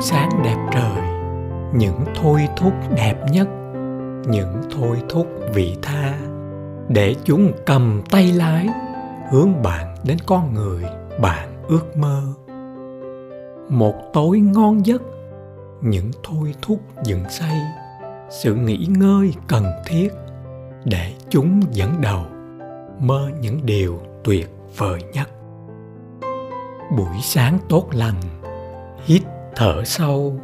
sáng đẹp trời, những thôi thúc đẹp nhất, những thôi thúc vị tha. Để chúng cầm tay lái, hướng bạn đến con người bạn ước mơ. Một tối ngon giấc, những thôi thúc dựng xây sự nghỉ ngơi cần thiết để chúng dẫn đầu, mơ những điều tuyệt vời nhất. Buổi sáng tốt lành, hít thở sâu.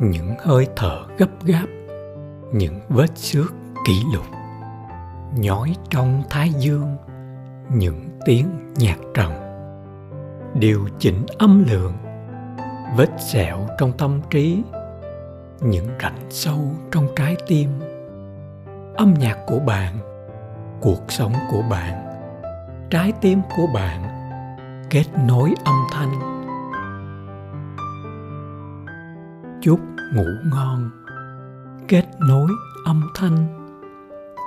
Những hơi thở gấp gáp, những vết xước kỷ lục. Nhói trong thái dương, những tiếng nhạc trầm. Điều chỉnh âm lượng, vết sẹo trong tâm trí, những rãnh sâu trong trái tim. Âm nhạc của bạn, cuộc sống của bạn, trái tim của bạn kết nối âm thanh. Chúc ngủ ngon. Kết nối âm thanh.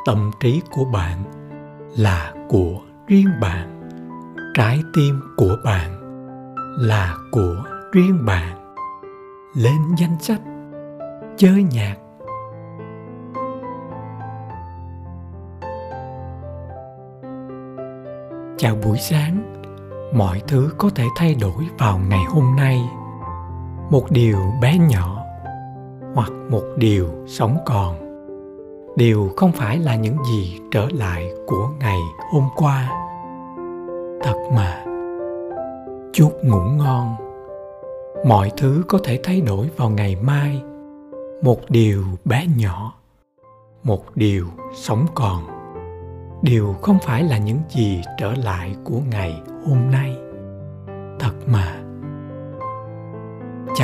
Tâm trí của bạn là của riêng bạn. Trái tim của bạn là của riêng bạn. Lên danh sách. Chơi nhạc. Chào buổi sáng. Mọi thứ có thể thay đổi vào ngày hôm nay một điều bé nhỏ hoặc một điều sống còn. Điều không phải là những gì trở lại của ngày hôm qua. Thật mà chúc ngủ ngon. Mọi thứ có thể thay đổi vào ngày mai. Một điều bé nhỏ, một điều sống còn. Điều không phải là những gì trở lại của ngày hôm nay.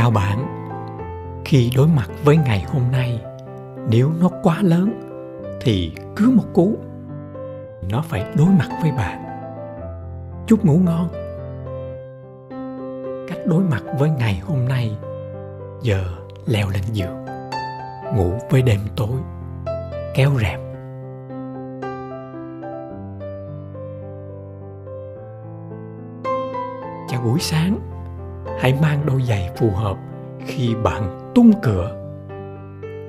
Chào bạn. Khi đối mặt với ngày hôm nay, nếu nó quá lớn, thì cứ một cú, nó phải đối mặt với bạn. Chúc ngủ ngon. Cách đối mặt với ngày hôm nay, giờ leo lên giường, ngủ với đêm tối, kéo rèm chào buổi sáng hãy mang đôi giày phù hợp khi bạn tung cửa.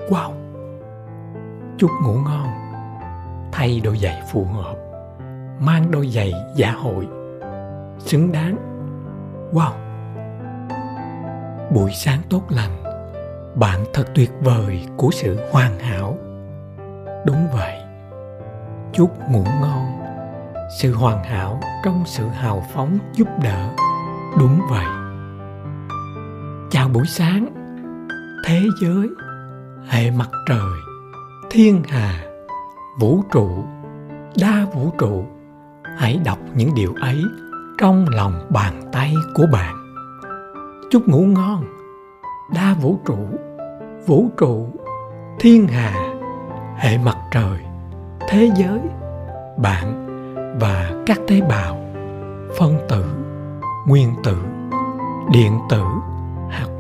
Wow! Chúc ngủ ngon. Thay đôi giày phù hợp. Mang đôi giày giả hội. Xứng đáng. Wow! Buổi sáng tốt lành. Bạn thật tuyệt vời của sự hoàn hảo. Đúng vậy. Chúc ngủ ngon. Sự hoàn hảo trong sự hào phóng giúp đỡ. Đúng vậy chào buổi sáng. Thế giới, hệ mặt trời, thiên hà, vũ trụ, đa vũ trụ, hãy đọc những điều ấy trong lòng bàn tay của bạn. Chúc ngủ ngon. Đa vũ trụ vũ trụ, thiên hà, hệ mặt trời, thế giới, bạn và các tế bào, phân tử, nguyên tử, điện tử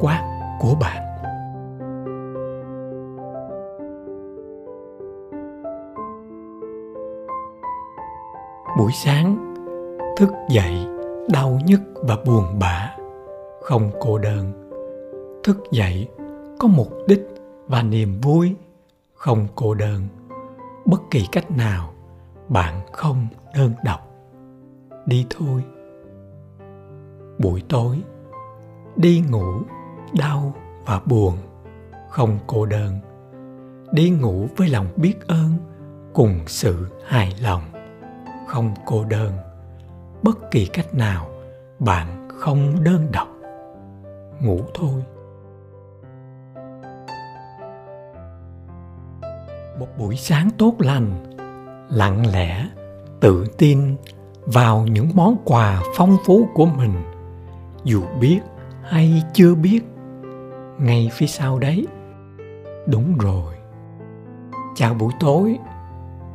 quát của bạn. Buổi sáng, thức dậy, đau nhức và buồn bã, không cô đơn. Thức dậy, có mục đích và niềm vui, không cô đơn. Bất kỳ cách nào, bạn không đơn độc. Đi thôi. Buổi tối, đi ngủ đau và buồn, không cô đơn. Đi ngủ với lòng biết ơn, cùng sự hài lòng, không cô đơn. Bất kỳ cách nào, bạn không đơn độc. Ngủ thôi. Một buổi sáng tốt lành, lặng lẽ, tự tin vào những món quà phong phú của mình. Dù biết hay chưa biết ngay phía sau đấy. Đúng rồi. Chào buổi tối.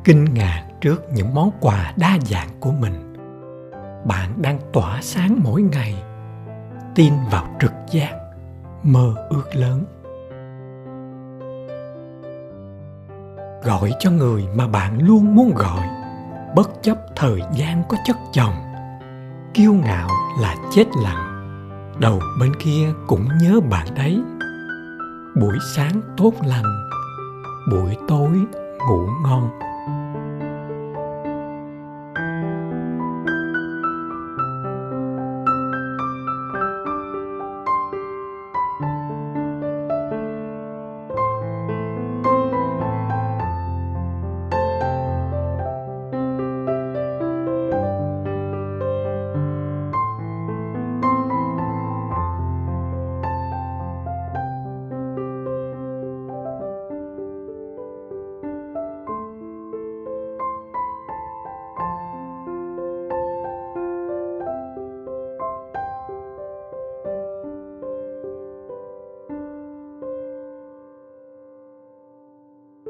Kinh ngạc trước những món quà đa dạng của mình. Bạn đang tỏa sáng mỗi ngày. Tin vào trực giác, mơ ước lớn. Gọi cho người mà bạn luôn muốn gọi. Bất chấp thời gian có chất chồng. Kiêu ngạo là chết lặng. Đầu bên kia cũng nhớ bạn đấy buổi sáng tốt lành buổi tối ngủ ngon.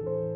You